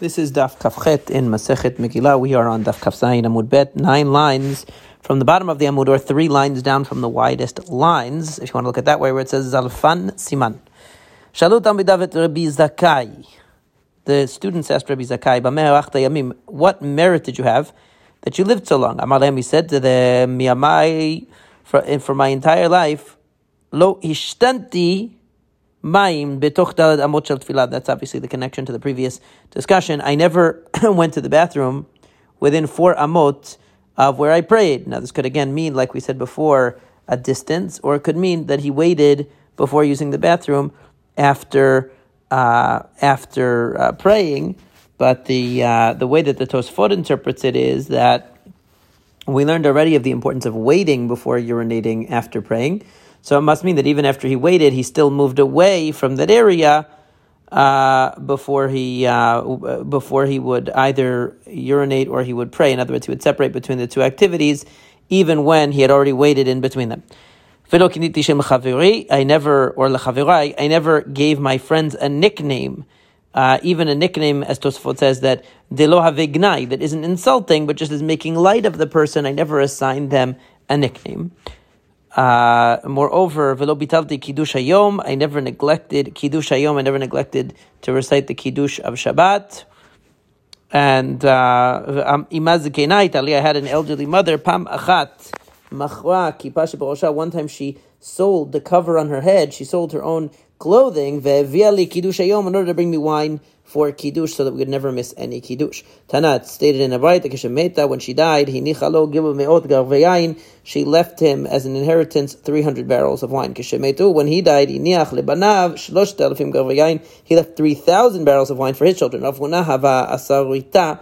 This is Daf Kafchet in Masechet Megillah. We are on Daf Kaf Zayin Amud Bet, nine lines from the bottom of the Amud, or three lines down from the widest lines. If you want to look at that way, where it says Zalfan Siman. Shalut Amidavet Rabbi Zakai. The students asked Rabbi Zakai, what merit did you have that you lived so long? Amalem, he said to the Miyamai, for my entire life, Lo ishtanti Betoch dalad amot shel tefillah. That's obviously the connection to the previous discussion. I never went to the bathroom within four amot of where I prayed. Now, this could again mean, like we said before, a distance, or it could mean that he waited before using the bathroom after uh, after uh, praying. But the uh, the way that the Tosfot interprets it is that we learned already of the importance of waiting before urinating after praying. So it must mean that even after he waited, he still moved away from that area uh, before he uh, before he would either urinate or he would pray. In other words, he would separate between the two activities, even when he had already waited in between them. I never or I never gave my friends a nickname. Uh, even a nickname, as Tosfot says, that delo havignai, that isn't insulting, but just is making light of the person. I never assigned them a nickname. Uh, moreover. I never neglected kiddush hayom. I never neglected to recite the kiddush of Shabbat. And uh, um, I had an elderly mother. Pam achat One time she sold the cover on her head. She sold her own clothing. In order to bring me wine for kiddush so that we would never miss any kiddush. Tanat stated in a right that when she died, he nichalo meot She left him as an inheritance three hundred barrels of wine. Kishemetu when he died, he niach lebanav shlosh He left three thousand barrels of wine for his children. Rav Huna hava asarita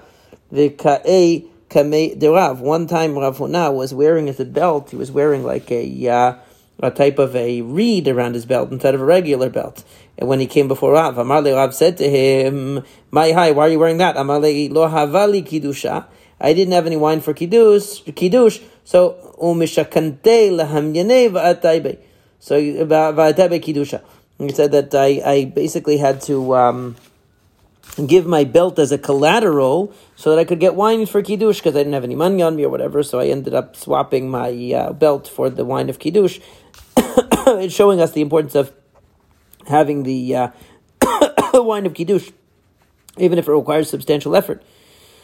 derav. One time Rav Huna was wearing as a belt. He was wearing like a. Uh, a type of a reed around his belt instead of a regular belt. And when he came before Rav, Amarle Rav said to him, "My hi, why are you wearing that?" Amarle lo havali kiddusha. I didn't have any wine for kiddush, kiddush. So umishakante lahamyane va'ataybe. So va'ataybe kiddusha. He said that I, I basically had to um, give my belt as a collateral so that I could get wine for kiddush because I didn't have any money on me or whatever. So I ended up swapping my uh, belt for the wine of kiddush. it's showing us the importance of having the uh, wine of Kiddush, even if it requires substantial effort.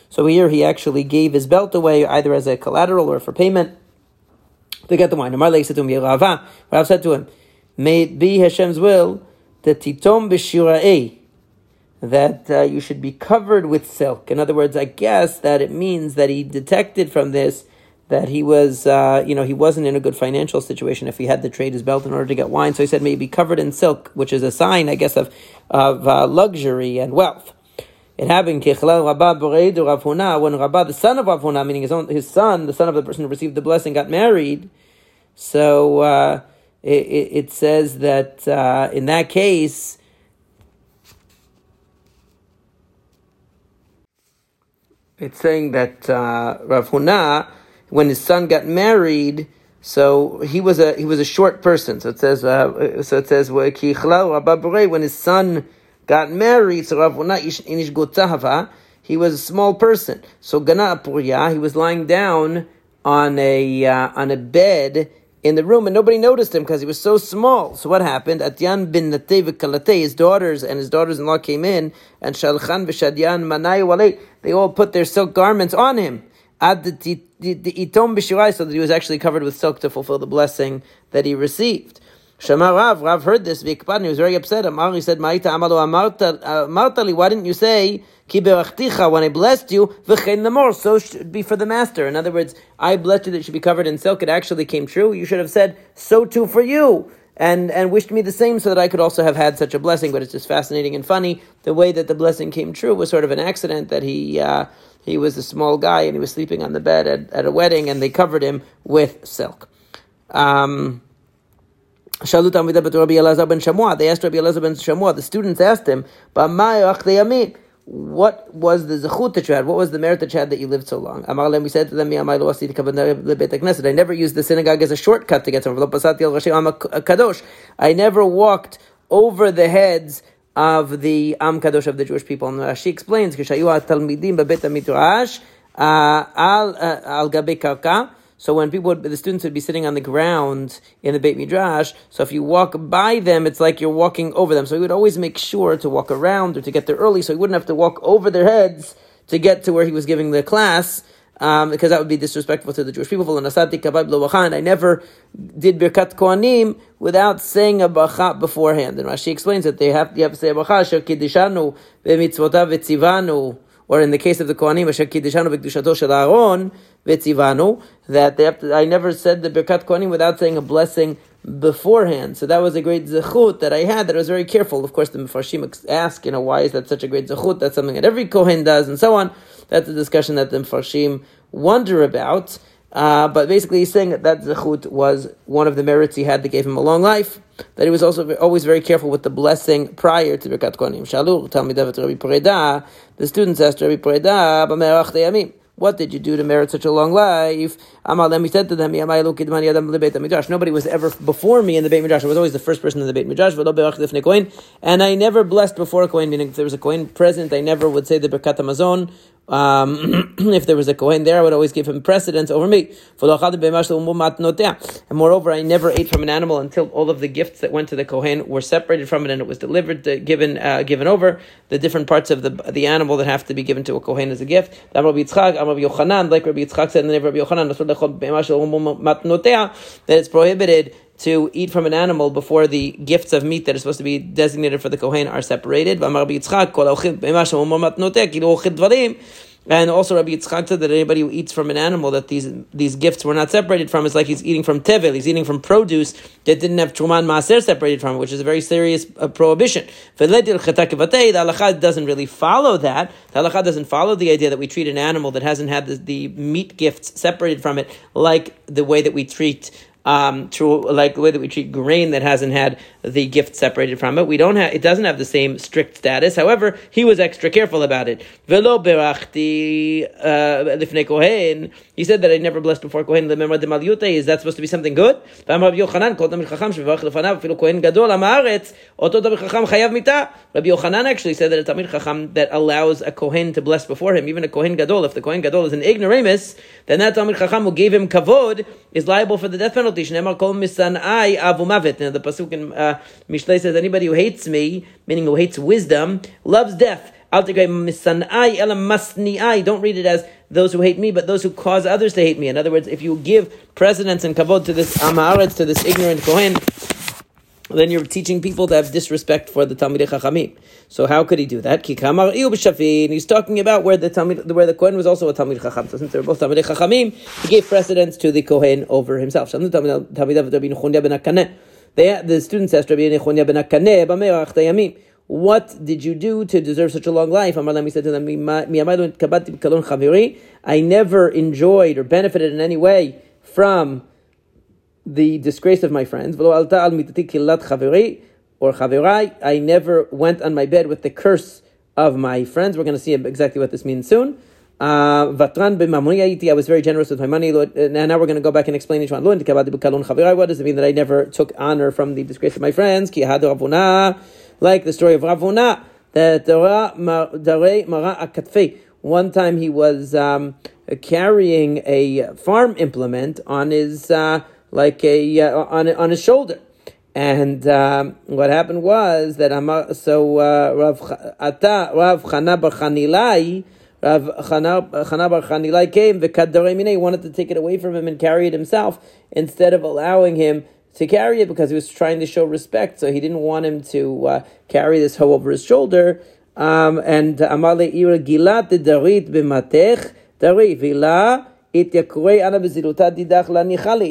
So here he actually gave his belt away either as a collateral or for payment to get the wine. Amar said to him, Rav said to him, May it be Hashem's will that titom b'shira'eh, that uh, you should be covered with silk. In other words, I guess that it means that he detected from this that he was, uh, you know, he wasn't in a good financial situation if he had to trade his belt in order to get wine. So he said maybe covered in silk, which is a sign, I guess, of of uh, luxury and wealth. It happened when Rabba, the son of Rav Huna, meaning his own his son, the son of the person who received the blessing, got married. So uh, it, it, says that uh, in that case. It's saying that uh, Rav Huna when his son got married, so he was a he was a short person. So it says uh, so it says when his son got married, so he was a small person. So he was lying down on a uh, on a bed in the room, and nobody noticed him because he was so small. So what happened? Atyan bin Kalate, his daughters and his daughters-in-law came in, and Shalchan v'Shadyan Manay they all put their silk garments on him ad so that he was actually covered with silk to fulfill the blessing that he received. Shema Rav, Rav heard this, Vikpan, he was very upset. Amar, he said, why didn't you say, ki when I blessed you, v'chein lamor, so should be for the master. In other words, I blessed you that should be covered in silk, it actually came true. You should have said, so too for you. And, and wished me the same so that I could also have had such a blessing. But it's just fascinating and funny. The way that the blessing came true was sort of an accident that he, uh, he was a small guy and he was sleeping on the bed at, at a wedding and they covered him with silk. Um, they asked Rabbi Elazar ben Shamua, the students asked him, what was the zechut that you had? What was the merit that you had that you lived so long? We said to them, I never used the synagogue as a shortcut to get to I never walked over the heads of the Am Kadosh of the Jewish people. And she explains, uh, al uh. So when people, would, the students would be sitting on the ground in the Beit Midrash, so if you walk by them, it's like you're walking over them. So he would always make sure to walk around or to get there early, so he wouldn't have to walk over their heads to get to where he was giving the class. Um, because that would be disrespectful to the Jewish people. And I never did Birkat Kohanim without saying a bracha beforehand. And Rashi explains that they have, you have to say a bracha, Shekidishanu, B'mitzvotav V'tzivanu, or in the case of the Kohanim, Asher Kiddishanu V'Kedushato Shel Aaron V'Tzivanu, that they have to, I never said the Birkat Kohanim without saying a blessing beforehand. So that was a great zechut that I had that I was very careful. Of course, the Mefarshim ask, you know, why is that such a great zechut? That's something that every Kohen does and so on. That's a discussion that the Mefarshim wonder about. Uh, but basically, he's saying that that zechut was one of the merits he had that gave him a long life. That he was also always very careful with the blessing prior to Birkat Kohanim. Shalur, me Rabbi Preida. The students asked Rabbi "B'merach deyamim." What did you do to merit such a long life? Amal then we said to them, Nobody was ever before me in the Beit Midrash. I was always the first person in the Beit Midrash. And I never blessed before a Kohen, meaning if there was a Kohen present, I never would say the Birkat Hamazon um, if there was a Kohen there, I would always give him precedence over me. And moreover, I never ate from an animal until all of the gifts that went to the Kohen were separated from it and it was delivered, to, given uh, given over. The different parts of the the animal that have to be given to a Kohen as a gift. Like Rabbi Yitzchak said in the name of Rabbi Yochanan, that it's prohibited to eat from an animal before the gifts of meat that are supposed to be designated for the Kohen are separated. And also Rabbi Yitzchak said that anybody who eats from an animal that these these gifts were not separated from is like he's eating from tevel, he's eating from produce that didn't have truman maaser separated from it, which is a very serious uh, prohibition. The halacha doesn't really follow that. The halacha doesn't follow the idea that we treat an animal that hasn't had the, the meat gifts separated from it like the way that we treat um, to like the way that we treat grain that hasn't had the gift separated from it. We don't have it doesn't have the same strict status. However, he was extra careful about it. Velo berachti uh, lifnei kohen. He said that I never blessed before kohen lememra de Is that supposed to be something good? Rabbi Yochanan kol talmid chacham shevarach lefanav afilu kohen gadol amaretz oto talmid chacham chayav mita. Rabbi Yochanan actually said that a talmid chacham that allows a kohen to bless before him, even a kohen gadol. If the kohen gadol is an ignoramus, then that talmid chacham who gave him kavod is liable for the death penalty penalty. Shneimar kol misanai avu mavet. Now the pasuk in uh, Mishlei says, anybody who hates me, meaning who hates wisdom, loves death. Don't read it as those who hate me, but those who cause others to hate me. In other words, if you give precedence and kavod to this amaretz, to this ignorant kohen, then you're teaching people to have disrespect for the Talmidei Chachamim. So how could he do that? He's talking about where the where the Kohen was also a Talmid Chacham. So since they're both Talmidei Chachamim, he gave precedence to the Kohen over himself. They, the students asked Rabbi Nechunya ben HaKanah, what did you do to deserve such a long life? Said to them, I never enjoyed or benefited in any way from the disgrace of my friends. Or I never went on my bed with the curse of my friends. We're going to see exactly what this means soon. Uh, I was very generous with my money. And now we're going to go back and explain each one. What does it mean that I never took honor from the disgrace of my friends? Like the story of Rav Huna. that One time he was um, carrying a farm implement on his uh, like a uh, on on his shoulder. And um, what happened was that so uh, Rav Rav Chana Bar Chanilai Rav Chana, Bar Chanilai came He wanted to take it away from him and carry it himself instead of allowing him to carry it because he was trying to show respect. So he didn't want him to uh, carry this hoe over his shoulder. Um, and Amale Ira Gilat Darit B'Matech Dari Vila He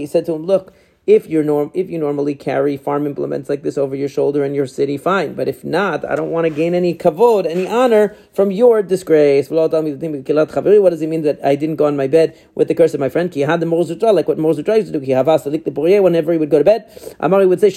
said to him, Look, if you're norm if you normally carry farm implements like this over your shoulder in your city, fine. But if not, I don't want to gain any kavod, any honor from your disgrace. What does it mean that I didn't go on my bed with the curse of my friend? He had the Like what Moses used to do. He Whenever he would go to bed, Amari would say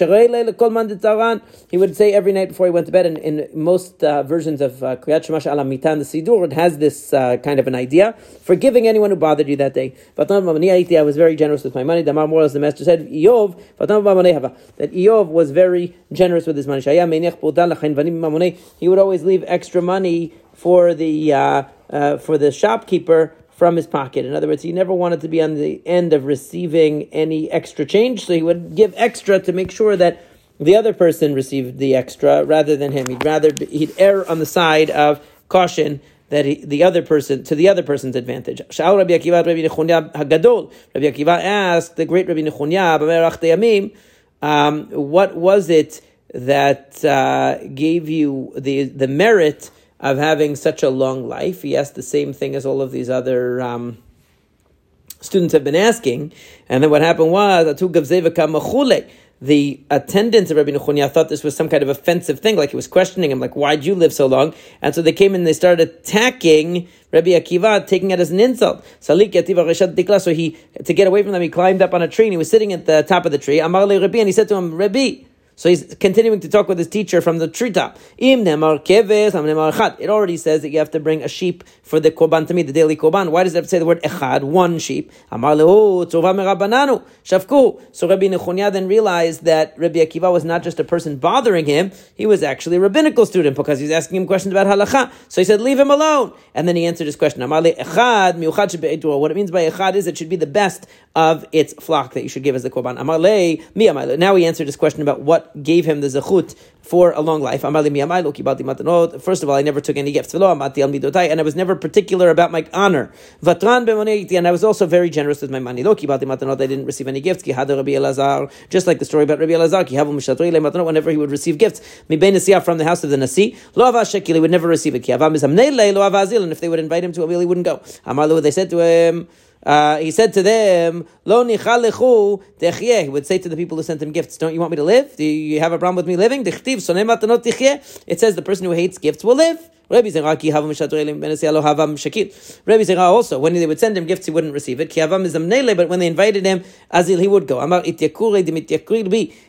He would say every night before he went to bed. And in most uh, versions of uh, Kriyat Shemash Alam Mitan, the Sidur, it has this uh, kind of an idea, forgiving anyone who bothered you that day. But I was very generous with my money. The as the master said, Eov, that Eov was very generous with his money. He would always leave extra money for the uh, uh, for the shopkeeper from his pocket. In other words, he never wanted to be on the end of receiving any extra change, so he would give extra to make sure that the other person received the extra rather than him. He'd rather he'd err on the side of caution that he, the other person to the other person's advantage. Rabbi Akiva Rabbi Hagadol. Rabbi Akiva asked the great Rabbi Nechunya, um, what was it that uh, gave you the the merit of having such a long life? He asked the same thing as all of these other. Um, students have been asking, and then what happened was the attendants of Rabbi Nechunya thought this was some kind of offensive thing, like he was questioning him, like, why'd you live so long? And so they came and they started attacking Rabbi Akiva, taking it as an insult. So he, to get away from them, he climbed up on a tree and he was sitting at the top of the tree. Amar Rabbi, and he said to him, Rabbi, so he's continuing to talk with his teacher from the treetop. It already says that you have to bring a sheep for the korban to me, the daily korban. Why does it have to say the word echad, one sheep? Oh, so Rabbi Nechunya then realized that Rabbi Akiva was not just a person bothering him, he was actually a rabbinical student because he was asking him questions about halacha. So he said, leave him alone. And then he answered his question. What it means by echad is it should be the best of its flock that you should give as the korban. Now he answered his question about what gave him the zechut for a long life. First of all, I never took any gifts, and I was never particular about my honor. And I was also very generous with my money. I didn't receive any gifts. Just like the story about Rabbi Elazar, whenever he would receive gifts from the house of the Nasi, he would never receive it. And if they would invite him to a meal, he wouldn't go. They said to him, uh, he said to them, Lo He would say to the people who sent him gifts, Don't you want me to live? Do you have a problem with me living? It says the person who hates gifts will live. Rabbi Zera also, when they would send him gifts, he wouldn't receive it. But when they invited him, Azil, he would go.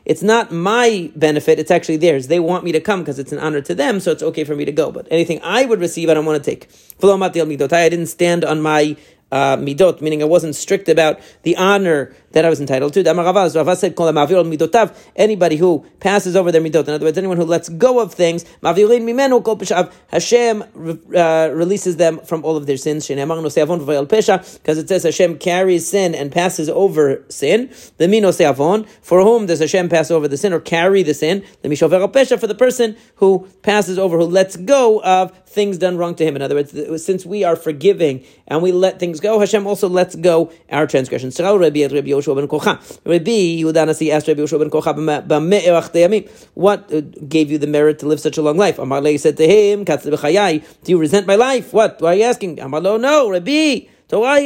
It's not my benefit, it's actually theirs. They want me to come because it's an honor to them, so it's okay for me to go. But anything I would receive, I don't want to take. I didn't stand on my uh, midot, meaning I wasn't strict about the honor that I was entitled to. Rava said, midotav, anybody who passes over their midot, in other words, anyone who lets go of things, Hashem uh, releases them from all of their sins, because it says Hashem carries sin and passes over sin. The for whom does Hashem pass over the sin or carry the sin? The for the person who passes over, who lets go of things done wrong to him. In other words, since we are forgiving and we let things go, Hashem also lets go our transgressions. Rabbi asked Rabbi ben what uh, gave you the merit to live such a long life? Amarle said to him, do you resent my life? What? Why are you asking? Amarlo, no, Rabbi. Torah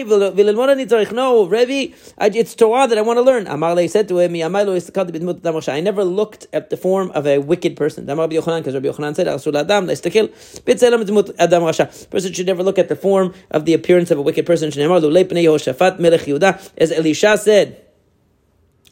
No, Rebbe, it's Torah that I want to learn. Amarle said to him, I never looked at the form of a wicked person. Because Rabbi Yochanan said, person should never look at the form of the appearance of a wicked person. As Elisha said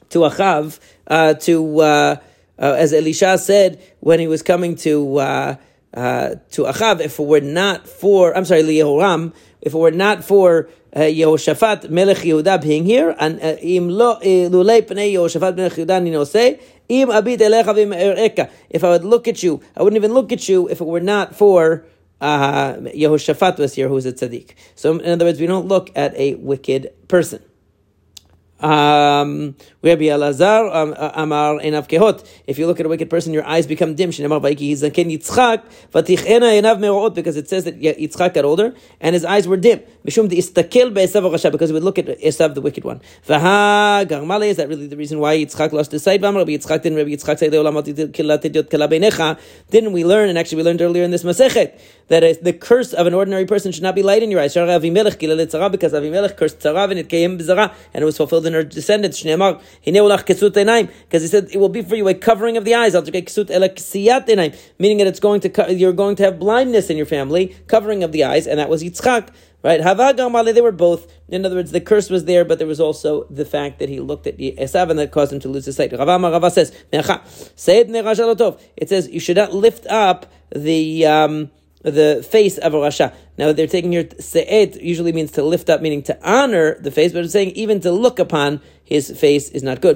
to Achav, uh, to, uh, uh, as Elisha said when he was coming to, uh, uh, to Achav, if it were not for, I'm sorry, Yehoram, if it were not for uh, Yehoshaphat Melech Yehuda being here, and uh, im lo uh, lulei pnei Yehoshaphat Melech Yehuda ninose, im abid elecha If I would look at you, I wouldn't even look at you if it were not for uh, Yehoshaphat was here, who's a tzaddik. So, in other words, we don't look at a wicked person. Um, Rabbi Elazar um, uh, Amar Enav Kehot. If you look at a wicked person, your eyes become dim. Shenemar Vaiki Zaken Yitzchak Vatichena Enav Meroot because it says that Yitzchak got older and his eyes were dim. Mishum Istakel Be'esav Rasha because he would look at Esav the wicked one. Vaha Garmale is that really the reason why Yitzchak lost his sight? Rabbi Yitzchak didn't. Rabbi Yitzchak say Didn't we learn? And actually, we learned earlier in this Masechet that the curse of an ordinary person should not be light in your eyes. Because Avimelech cursed Tzarav and it came and it was fulfilled in her descendants. Because he said it will be for you a covering of the eyes. Meaning that it's going to you're going to have blindness in your family, covering of the eyes, and that was Yitzchak. Right? They were both. In other words, the curse was there, but there was also the fact that he looked at Esav and that caused him to lose his sight. Rava says, it says you should not lift up the um, the face of a rasha. Now they're taking here se'et usually means to lift up, meaning to honor the face, but it's saying even to look upon his face is not good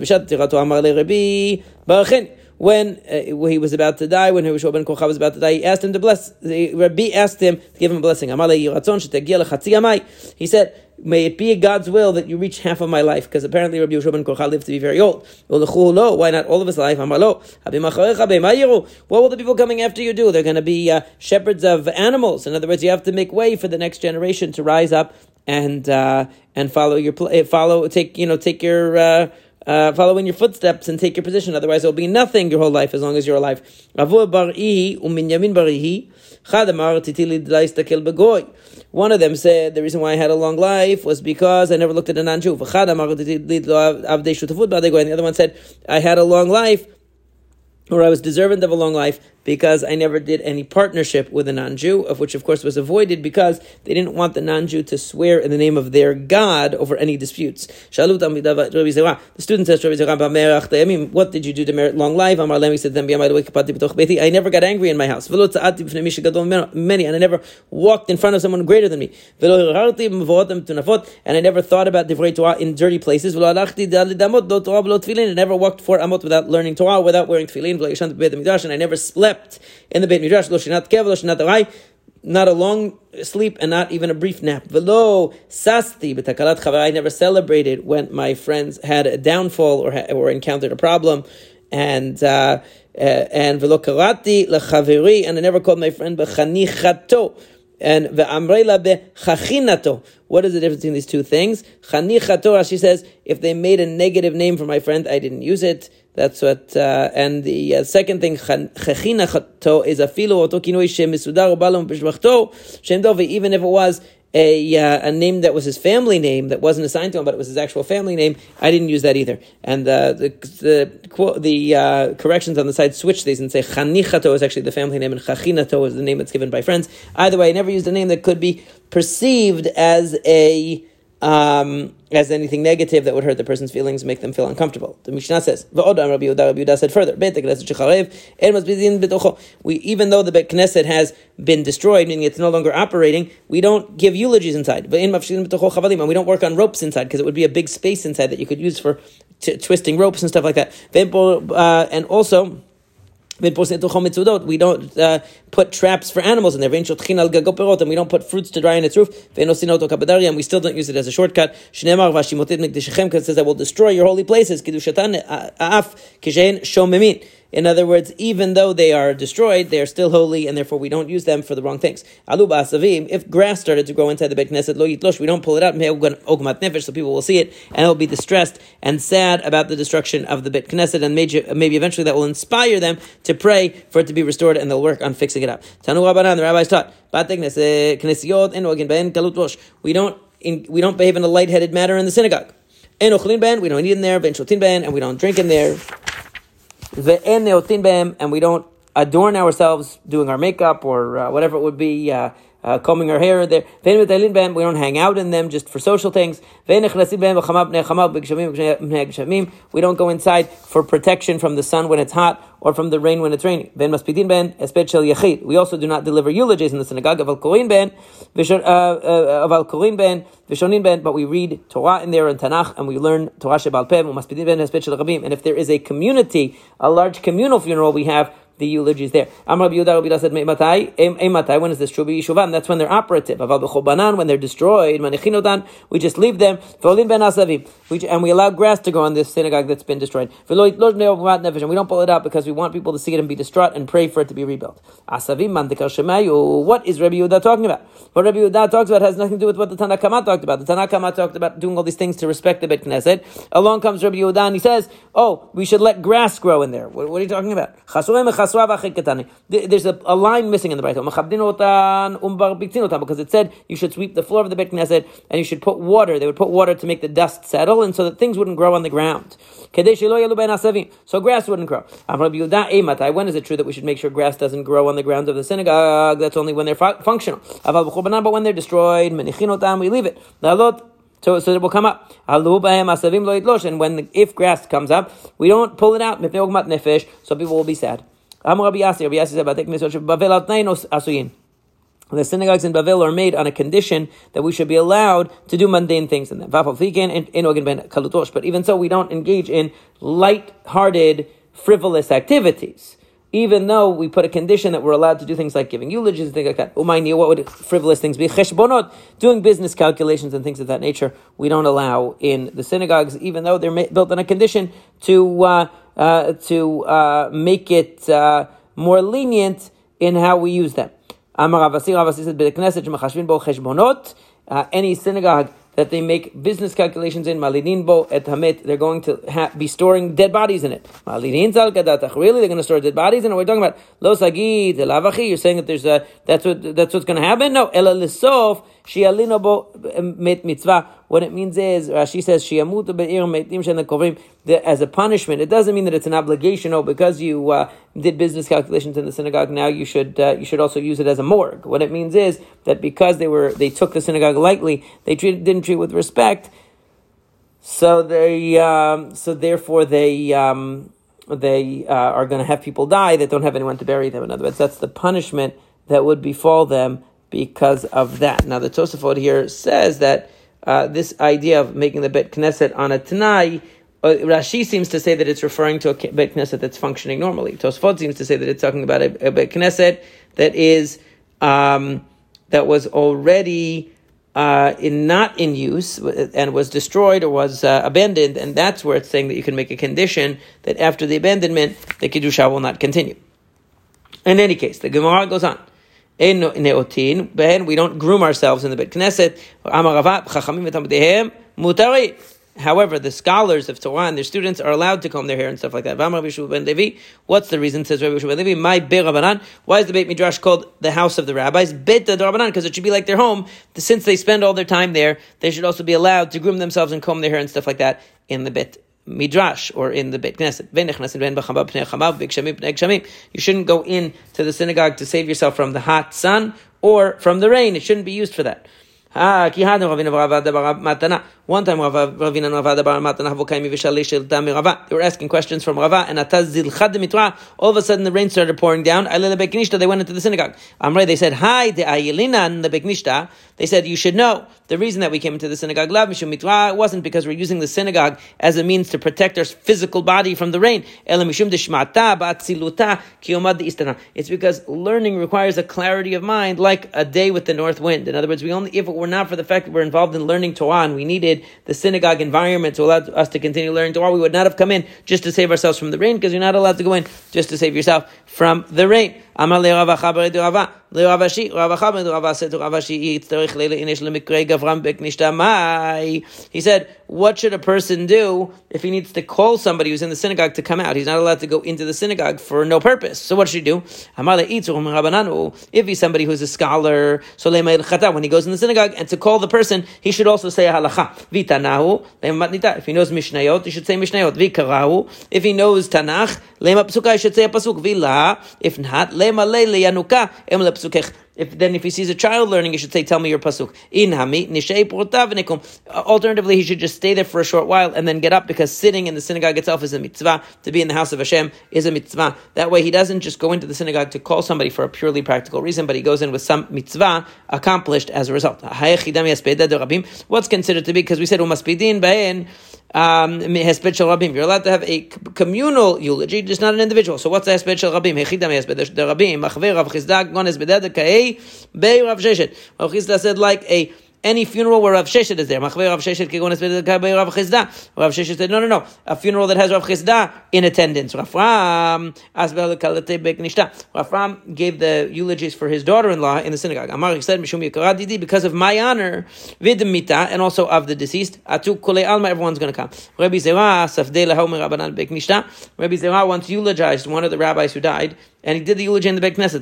when uh, he was about to die, when Yehoshua ben was about to die, he asked him to bless. The Rabbi asked him to give him a blessing. He said, May it be God's will that you reach half of my life, because apparently Rabbi Yehoshua ben Korcha lived to be very old. Why not all of his life? What will the people coming after you do? They're going to be uh, shepherds of animals. In other words, you have to make way for the next generation to rise up and uh, and follow your follow take you know take your uh, follow in your footsteps and take your position. Otherwise, it will be nothing your whole life as long as you're alive. One of them said the reason why I had a long life was because I never looked at a non-Jew. And the other one said I had a long life or I was deserving of a long life because I never did any partnership with a non-Jew, of which of course was avoided because they didn't want the non-Jew to swear in the name of their God over any disputes. The student says, what did you do to merit long life? He said, I never got angry in my house. Many, and I never walked in front of someone greater than me. And I never thought about divrei Torah in dirty places. I never walked four amot without learning Torah, without wearing tefillin, and I never slept slept in the Beit Midrash, lo shinat kev, lo shinat not a long sleep and not even a brief nap. Velo sasti b'takalat chavai. I never celebrated when my friends had a downfall or or encountered a problem, and uh, uh, and velo karati lechaveri, and I never called my friend b'chanichato and ve'amrela be'chachinato. What is the difference between these two things? Chanichato, she says, if they made a negative name for my friend, I didn't use it. That's what, uh, and the uh, second thing, chechinachato is a filo oto kinoi shemisudar balam b'shmachto, shem even if it was a uh, a name that was his family name that wasn't assigned to him, but it was his actual family name. I didn't use that either. And the the quote, the uh, corrections on the side switch these and say chanichato is actually the family name, and chachinato is the name that's given by friends. Either way, I never used a name that could be perceived as a um, as anything negative that would hurt the person's feelings, make them feel uncomfortable. The Mishnah says, Rabbi Yehuda said further, we, even though the Bet Knesset has been destroyed, meaning it's no longer operating, we don't give eulogies inside. And we don't work on ropes inside because it would be a big space inside that you could use for t- twisting ropes and stuff like that. Uh, and also, we don't uh, put traps for animals in there. And we don't put fruits to dry on its roof. And we still don't use it as a shortcut. Because it says, I will destroy your holy places. In other words, even though they are destroyed, they are still holy, and therefore we don't use them for the wrong things. Aluba Savim, if grass started to grow inside the Beit Knesset, lo yitlosh, we don't pull it out, so people will see it, and they'll be distressed and sad about the destruction of the Beit Knesset, and maybe, eventually that will inspire them to pray for it to be restored, and they'll work on fixing it up. Tanu Rabbanan, the rabbis taught, we don't we don't behave in a light-headed manner in the synagogue. We don't eat in there, and we don't drink in there and we don't adorn ourselves doing our makeup or uh, whatever it would be. Uh, uh, combing our hair there. We don't hang out in them just for social things. We don't go inside for protection from the sun when it's hot or from the rain when it's raining. We also do not deliver eulogies in the synagogue of Al ben, uh, uh, ben, but we read Torah in there in Tanakh and we learn Torah Shebal Peh, and if there is a community, a large communal funeral we have, the eulogies there. Amar Yehuda Rabbi said, "Matai, when is this true? Yishuvan. That's when they're operative. Aval b'chobanan, when they're destroyed. Manichinodan, we just leave them. V'olim ben asavim, and we allow grass to grow on this synagogue that's been destroyed. And we don't pull it out because we want people to see it and be distraught and pray for it to be rebuilt. Asavim shemayu. What is Rabbi Yehuda talking about? What Rabbi Yehuda talks about has nothing to do with what the Tanna Kamma talked about. The Tanna Kamma talked about doing all these things to respect the Bet Knesset. Along comes Rabbi Yehuda and he says, "Oh, we should let grass grow in there." What, what are you talking about? There's a, a line missing in the Bible because it said you should sweep the floor of the Beit Knesset and you should put water. They would put water to make the dust settle and so that things wouldn't grow on the ground. So grass wouldn't grow. When is it true that we should make sure grass doesn't grow on the grounds of the synagogue? That's only when they're functional. But when they're destroyed, we leave it. So, so it will come up. And when the, if grass comes up, we don't pull it out. So people will be sad. The synagogues in Bavel are made on a condition that we should be allowed to do mundane things in them. But even so, we don't engage in light-hearted, frivolous activities. Even though we put a condition that we're allowed to do things like giving eulogies and things like that. What would frivolous things be? Doing business calculations and things of that nature, we don't allow in the synagogues, even though they're built on a condition to, uh, uh, to uh, make it uh, more lenient in how we use them. Uh, any synagogue that they make business calculations in malidin et hamit, they're going to ha- be storing dead bodies in it. Really, they're going to store dead bodies in it. We're talking about lo sagid, lavachi. You're saying that there's a that's what that's what's going to happen. No, ela lisof shialino bo mit mitzvah. What it means is, Rashi says, Shiamutu be'ir meitim shen kovrim, as a punishment. It doesn't mean that it's an obligation. Oh, because you uh, did business calculations in the synagogue, now you should uh, you should also use it as a morgue. What it means is that because they were they took the synagogue lightly, they didn't treat with respect. So they um, so therefore they. Um, they uh, are going to have people die that don't have anyone to bury them. In other words, that's the punishment that would befall them because of that. Now, the Tosafot here says that uh, this idea of making the Bet Knesset on a Tanai, uh, Rashi seems to say that it's referring to a Bet Knesset that's functioning normally. Tosfot seems to say that it's talking about a, a Bet Knesset that is um, that was already uh, in not in use and was destroyed or was uh, abandoned, and that's where it's saying that you can make a condition that after the abandonment the kedusha will not continue. In any case, the Gemara goes on ben we don't groom ourselves in the Bet Knesset. However, the scholars of Torah and their students are allowed to comb their hair and stuff like that. What's the reason? Says Rabbi ben Levi, my. Why is the Beit Midrash called the house of the rabbis? Rabbanan, because it should be like their home. Since they spend all their time there, they should also be allowed to groom themselves and comb their hair and stuff like that in the Bet midrash or in the Beit Knesset. You shouldn't go in to the synagogue to save yourself from the hot sun or from the rain. It shouldn't be used for that. Ah, One time They were asking questions from Rava, and all of a sudden the rain started pouring down. They went into the synagogue. They said, Hi, the Ayelinan, the Beknishta. They said, You should know the reason that we came into the synagogue, it wasn't because we're using the synagogue as a means to protect our physical body from the rain. It's because learning requires a clarity of mind like a day with the north wind. In other words, we only if it were not for the fact that we're involved in learning Torah and we needed the synagogue environment to allow us to continue learning Torah, we would not have come in just to save ourselves from the rain because you're not allowed to go in just to save yourself from the rain. אמר לרב חבר דרבה, לרב אשי, רב חבר דרבה said to Rav Ashi, יצטרך לילה איניש למקרה גברם בקנישתה מאי. He said, what should a person do if he needs to call somebody who's in the synagogue to come out? He's not allowed to go into the synagogue for no purpose. So what should he do? If he's somebody who's a scholar, so when he goes in the synagogue and to call the person, he should also say a halacha. If he knows Mishnayot, he should say Mishnayot. If he knows Tanakh, he should say a pasuk. If not, if then if he sees a child learning, he should say, "Tell me your pasuk." In Alternatively, he should just stay there for a short while and then get up because sitting in the synagogue itself is a mitzvah. To be in the house of Hashem is a mitzvah. That way, he doesn't just go into the synagogue to call somebody for a purely practical reason, but he goes in with some mitzvah accomplished as a result. What's considered to be because we said umaspidin bain um, hesped shel rabim. You're allowed to have a communal eulogy, just not an individual. So what's the hesped shel rabim? Hechidam hesped shel rabim. Machver Rav Chisda gon hesped ka'ei bei Rav Sheshet. Rav Chisda said like a any funeral where Rav Sheshet is there. Machver Rav Sheshet kegon Rav Chisda. Rav Sheshet said no no no. A funeral that has Rav Chisda in attendance. Rafram asbel kalate beknishta. Rafram gave the eulogies for his daughter-in-law in the synagogue. Amar said mishum yikaradidi because of my honor vidmita and also of the deceased. Atu kole alma everyone's going to come. Rabbi Zera safdei lahomer rabbanan beknishta. Rabbi Zera once eulogized one of the rabbis who died and he did the eulogy in the Beit Knesset.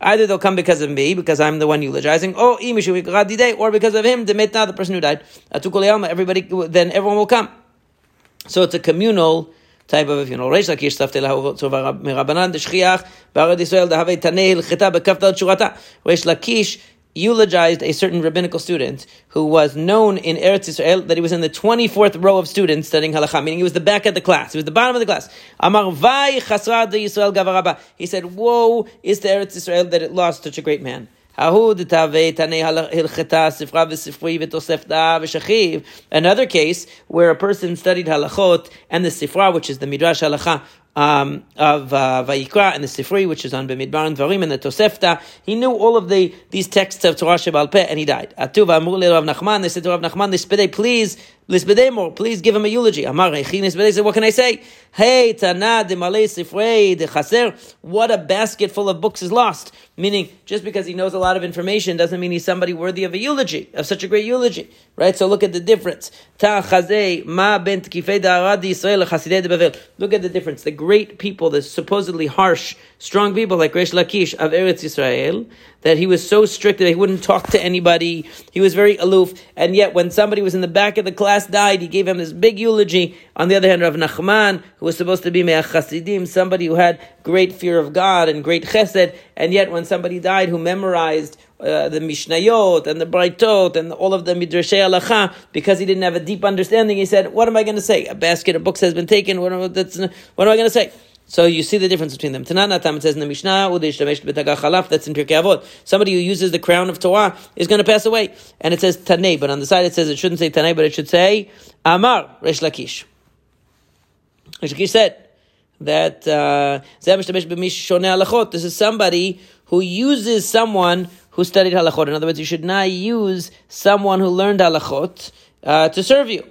Either they'll come because of me, because I'm the one eulogizing, or imishum or because of him, the mitna, the person who died. Everybody, then everyone will come. So it's a communal type of funeral. Reish Lakish eulogized a certain rabbinical student who was known in Eretz Israel that he was in the 24th row of students studying halacha, meaning he was the back of the class. He was the bottom of the class. Amar Yisrael gavaraba. He said, woe is to Eretz Israel that it lost such a great man. Another case where a person studied halachot and the sifra, which is the midrash halacha, um, of uh, Vayikra and the Sifri, which is on Bemidbar and Dvarim and the Tosefta. He knew all of the these texts of Torah Shebal Peh, and he died. Atuva Amur Rav Nachman. They said to Rav Nachman, "Lispedei, please, please give him a eulogy." Amar Rechin said, "What can I say? Hey, Tana de Malay Sifrei de Chaser. What a basket full of books is lost." Meaning, just because he knows a lot of information doesn't mean he's somebody worthy of a eulogy, of such a great eulogy, right? So look at the difference. Yisrael. Look at the difference. The great people, the supposedly harsh, strong people like Resh Lakish of Eretz Israel, that he was so strict that he wouldn't talk to anybody. He was very aloof, and yet when somebody was in the back of the class died, he gave him this big eulogy. On the other hand, Rav Nachman, who was supposed to be Me'ach Chasidim, somebody who had great fear of God and great chesed, and yet when somebody died who memorized uh, the Mishnayot and the Braitot and all of the Midrashei Halacha, because he didn't have a deep understanding, he said, what am I going to say? A basket of books has been taken, what am, what am I going to say? So you see the difference between them. Tanana Tam, it says in the Mishnah, that's in Pirkei Avot. Somebody who uses the crown of Torah is going to pass away. And it says Tanei, but on the side it says it shouldn't say Tanei, but it should say Amar, Resh Lakish. Resh Lakish said, that uh, this is somebody who uses someone who studied halachot. In other words, you should not use someone who learned halachot uh, to serve you.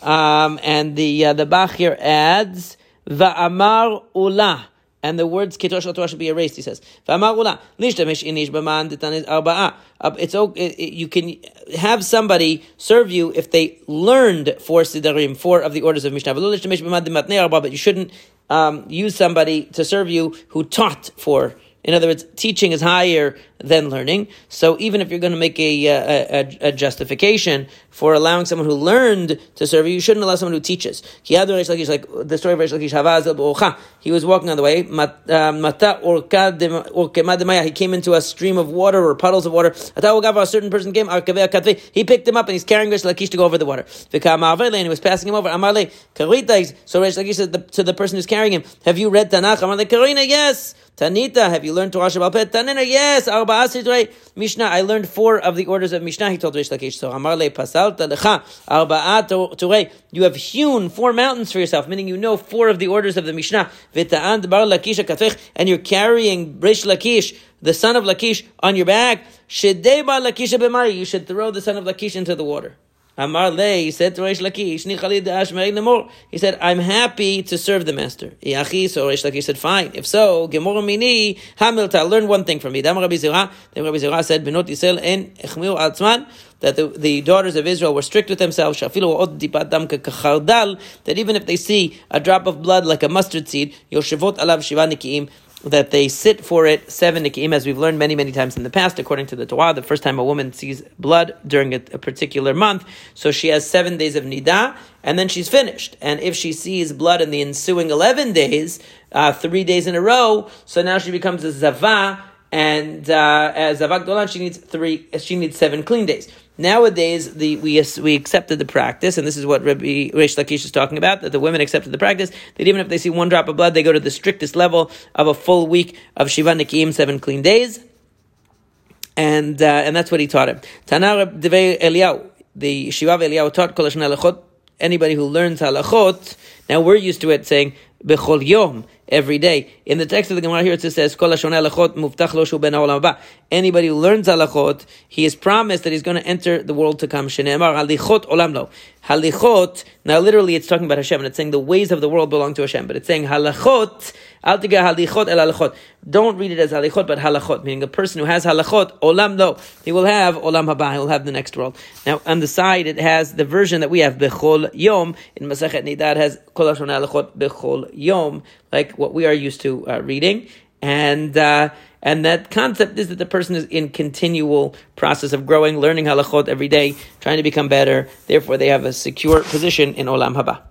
Um, and the uh, the Bach adds va'amar ulah. And the words ketosh Torah should be erased. He says. It's. You can have somebody serve you if they learned four sidarim, four of the orders of Mishnah. But you shouldn't um, use somebody to serve you who taught for. In other words, teaching is higher than learning. So even if you're going to make a, a, a, justification for allowing someone who learned to serve you, you shouldn't allow someone who teaches. Like the story of Reish Lakish, he was walking on the way. Uh, he came into a stream of water or puddles of water. A certain person came. He picked him up and he's carrying Reish Lakish to go over the water. And he was passing him over. So Reish Lakish said to the person who's carrying him, "Have you read Tanakh?" Karina, yes. Tanita, have you learned Torah Shabbat? Tanina, yes. Mishnah, I learned four of the orders of Mishnah, he told Rish Lakish. So, Amar le pasalta lecha. You have hewn four mountains for yourself, meaning you know four of the orders of the Mishnah. V'ta'an bar Lakish katech, and you're carrying Rish Lakish, the son of Lakish, on your back. Shedei bar Lakish. You should throw the son of Lakish into the water. Amar Le, he said to Reish Lakish, He said, I'm happy to serve the master. Yachi, so Reish Lakish said, fine. If so, Gemor Mini, Hamilta, learn one thing from me. Dam Rabbi Zira, then Rabbi Zira said, Benot Yisrael en echmiu altzman, that the, the daughters of Israel were strict with themselves, that even if they see a drop of blood like a mustard seed, Yoshevot alav shiva nikiim, that they sit for it seven nikim, as we've learned many, many times in the past, according to the Torah. The first time a woman sees blood during a, a particular month, so she has seven days of nidah, and then she's finished. And if she sees blood in the ensuing 11 days, uh, three days in a row, so now she becomes a zava, and uh, as zavak dolan, she needs three, she needs seven clean days. Nowadays, the, we, we accepted the practice, and this is what Rabbi Reish Lakish is talking about, that the women accepted the practice, that even if they see one drop of blood, they go to the strictest level of a full week of Shiva Nikim, seven clean days. And, uh, and that's what he taught him. Tanar Devei Eliyahu, the Shiva Eliyahu taught Kol anybody who learns halachot, now we're used to it saying, Every day. In the text of the Gemara here, it says. Anybody who learns halachot, he is promised that he's going to enter the world to come. Halichot olam. Halichot, now literally it's talking about Hashem, and it's saying the ways of the world belong to Hashem, but it's saying halachot, halachot. Don't read it as halichot, but halachot, meaning a person who has halachot, olam lo, he will have olam haba, he will have the next world. Now, on the side, it has the version that we have, bechol yom, in Masachet Nidah has kol halachot bechol yom, like what we are used to uh, reading. And, uh, and that concept is that the person is in continual process of growing, learning halachot every day, trying to become better. Therefore, they have a secure position in Olam Haba.